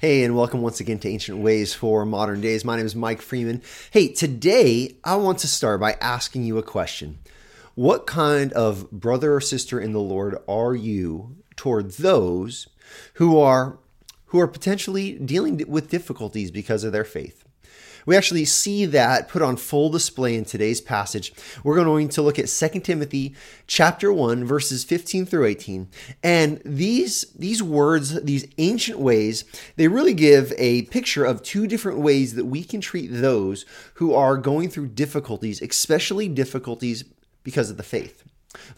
Hey, and welcome once again to Ancient Ways for Modern Days. My name is Mike Freeman. Hey, today I want to start by asking you a question. What kind of brother or sister in the Lord are you toward those who are who are potentially dealing with difficulties because of their faith? We actually see that put on full display in today's passage. We're going to look at 2 Timothy chapter 1 verses 15 through 18. And these these words, these ancient ways, they really give a picture of two different ways that we can treat those who are going through difficulties, especially difficulties because of the faith.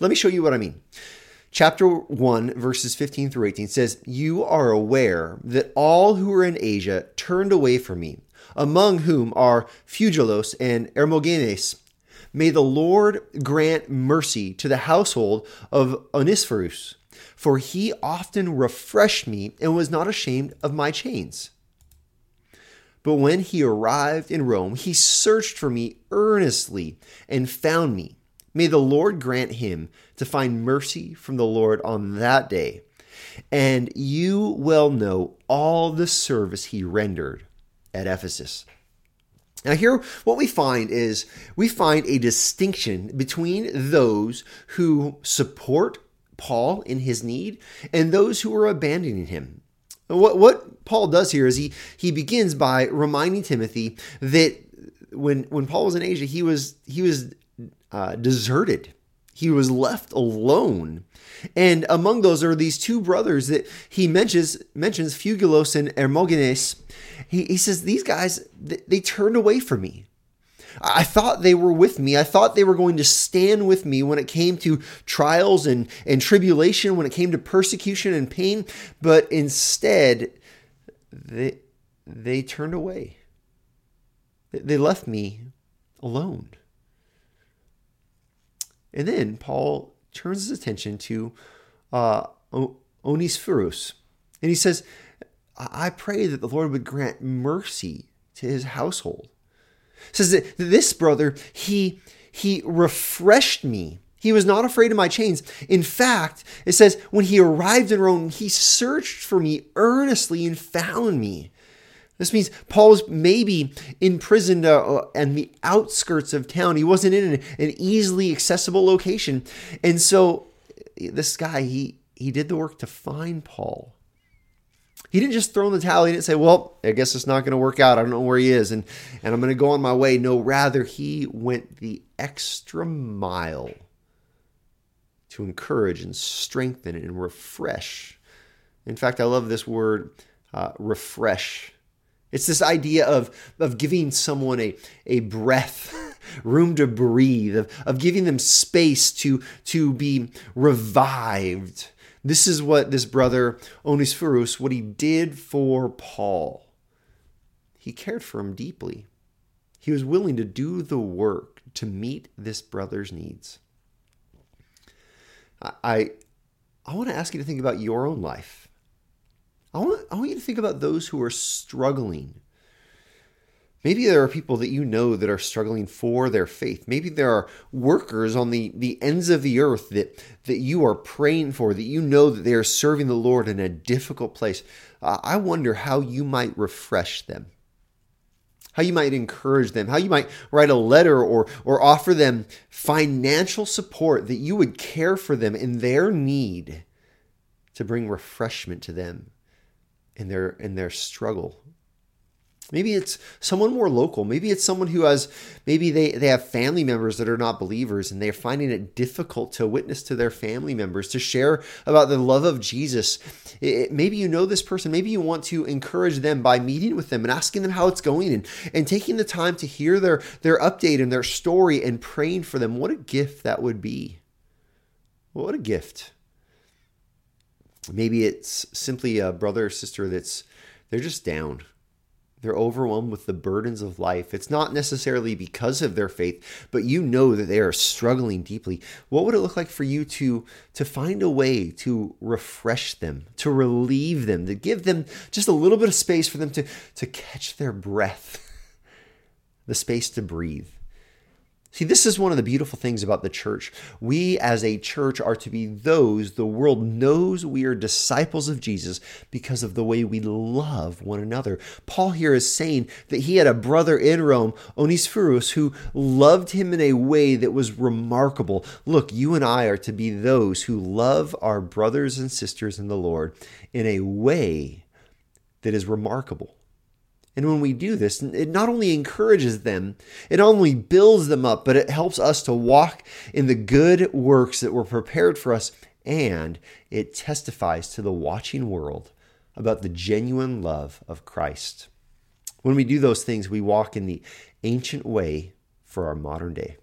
Let me show you what I mean chapter 1, verses 15 through 18 says, You are aware that all who are in Asia turned away from me, among whom are Phygelus and Hermogenes. May the Lord grant mercy to the household of Onesiphorus, for he often refreshed me and was not ashamed of my chains. But when he arrived in Rome, he searched for me earnestly and found me. May the Lord grant him to find mercy from the Lord on that day. And you well know all the service he rendered at Ephesus. Now, here, what we find is we find a distinction between those who support Paul in his need and those who are abandoning him. What, what Paul does here is he, he begins by reminding Timothy that when, when Paul was in Asia, he was, he was uh, deserted. He was left alone. And among those are these two brothers that he mentions, mentions Phygelus and Hermogenes, he, he says, These guys, they turned away from me. I thought they were with me. I thought they were going to stand with me when it came to trials and, and tribulation, when it came to persecution and pain, but instead, they, they turned away. They left me alone. And then Paul turns his attention to uh, Onesiphorus, and he says, I pray that the Lord would grant mercy to his household. It says that this brother, he he refreshed me. He was not afraid of my chains. In fact, it says when he arrived in Rome, he searched for me earnestly and found me. This means Paul was maybe imprisoned uh, on the outskirts of town. He wasn't in an, an easily accessible location, and so this guy he he did the work to find Paul. He didn't just throw in the towel. He didn't say, "Well, I guess it's not going to work out. I don't know where he is, and and I'm going to go on my way." No, rather he went the extra mile to encourage and strengthen and refresh. In fact, I love this word, uh, refresh. It's this idea of, of giving someone a, a breath, room to breathe, of, of giving them space to, to be revived. This is what this brother Onesiphorus, what he did for Paul. He cared for him deeply. He was willing to do the work to meet this brother's needs. I, I, I want to ask you to think about your own life. I want, I want you to think about those who are struggling Maybe there are people that you know that are struggling for their faith. Maybe there are workers on the, the ends of the earth that, that you are praying for, that you know that they are serving the Lord in a difficult place. Uh, I wonder how you might refresh them, how you might encourage them, how you might write a letter or, or offer them financial support that you would care for them in their need to bring refreshment to them in their, in their struggle Maybe it's someone more local. Maybe it's someone who has, maybe they, they have family members that are not believers and they're finding it difficult to witness to their family members, to share about the love of Jesus. It, maybe you know this person. Maybe you want to encourage them by meeting with them and asking them how it's going and, and taking the time to hear their, their update and their story and praying for them. What a gift that would be. What a gift. Maybe it's simply a brother or sister that's, they're just down they're overwhelmed with the burdens of life. It's not necessarily because of their faith, but you know that they are struggling deeply. What would it look like for you to, to find a way to refresh them, to relieve them, to give them just a little bit of space for them to, to catch their breath, the space to breathe? See, this is one of the beautiful things about the church. We as a church are to be those the world knows we are disciples of Jesus because of the way we love one another. Paul here is saying that he had a brother in Rome, Onesiphorus, who loved him in a way that was remarkable. Look, you and I are to be those who love our brothers and sisters in the Lord in a way that is remarkable. And when we do this, it not only encourages them, it not only builds them up, but it helps us to walk in the good works that were prepared for us, and it testifies to the watching world about the genuine love of Christ. When we do those things, we walk in the ancient way for our modern day.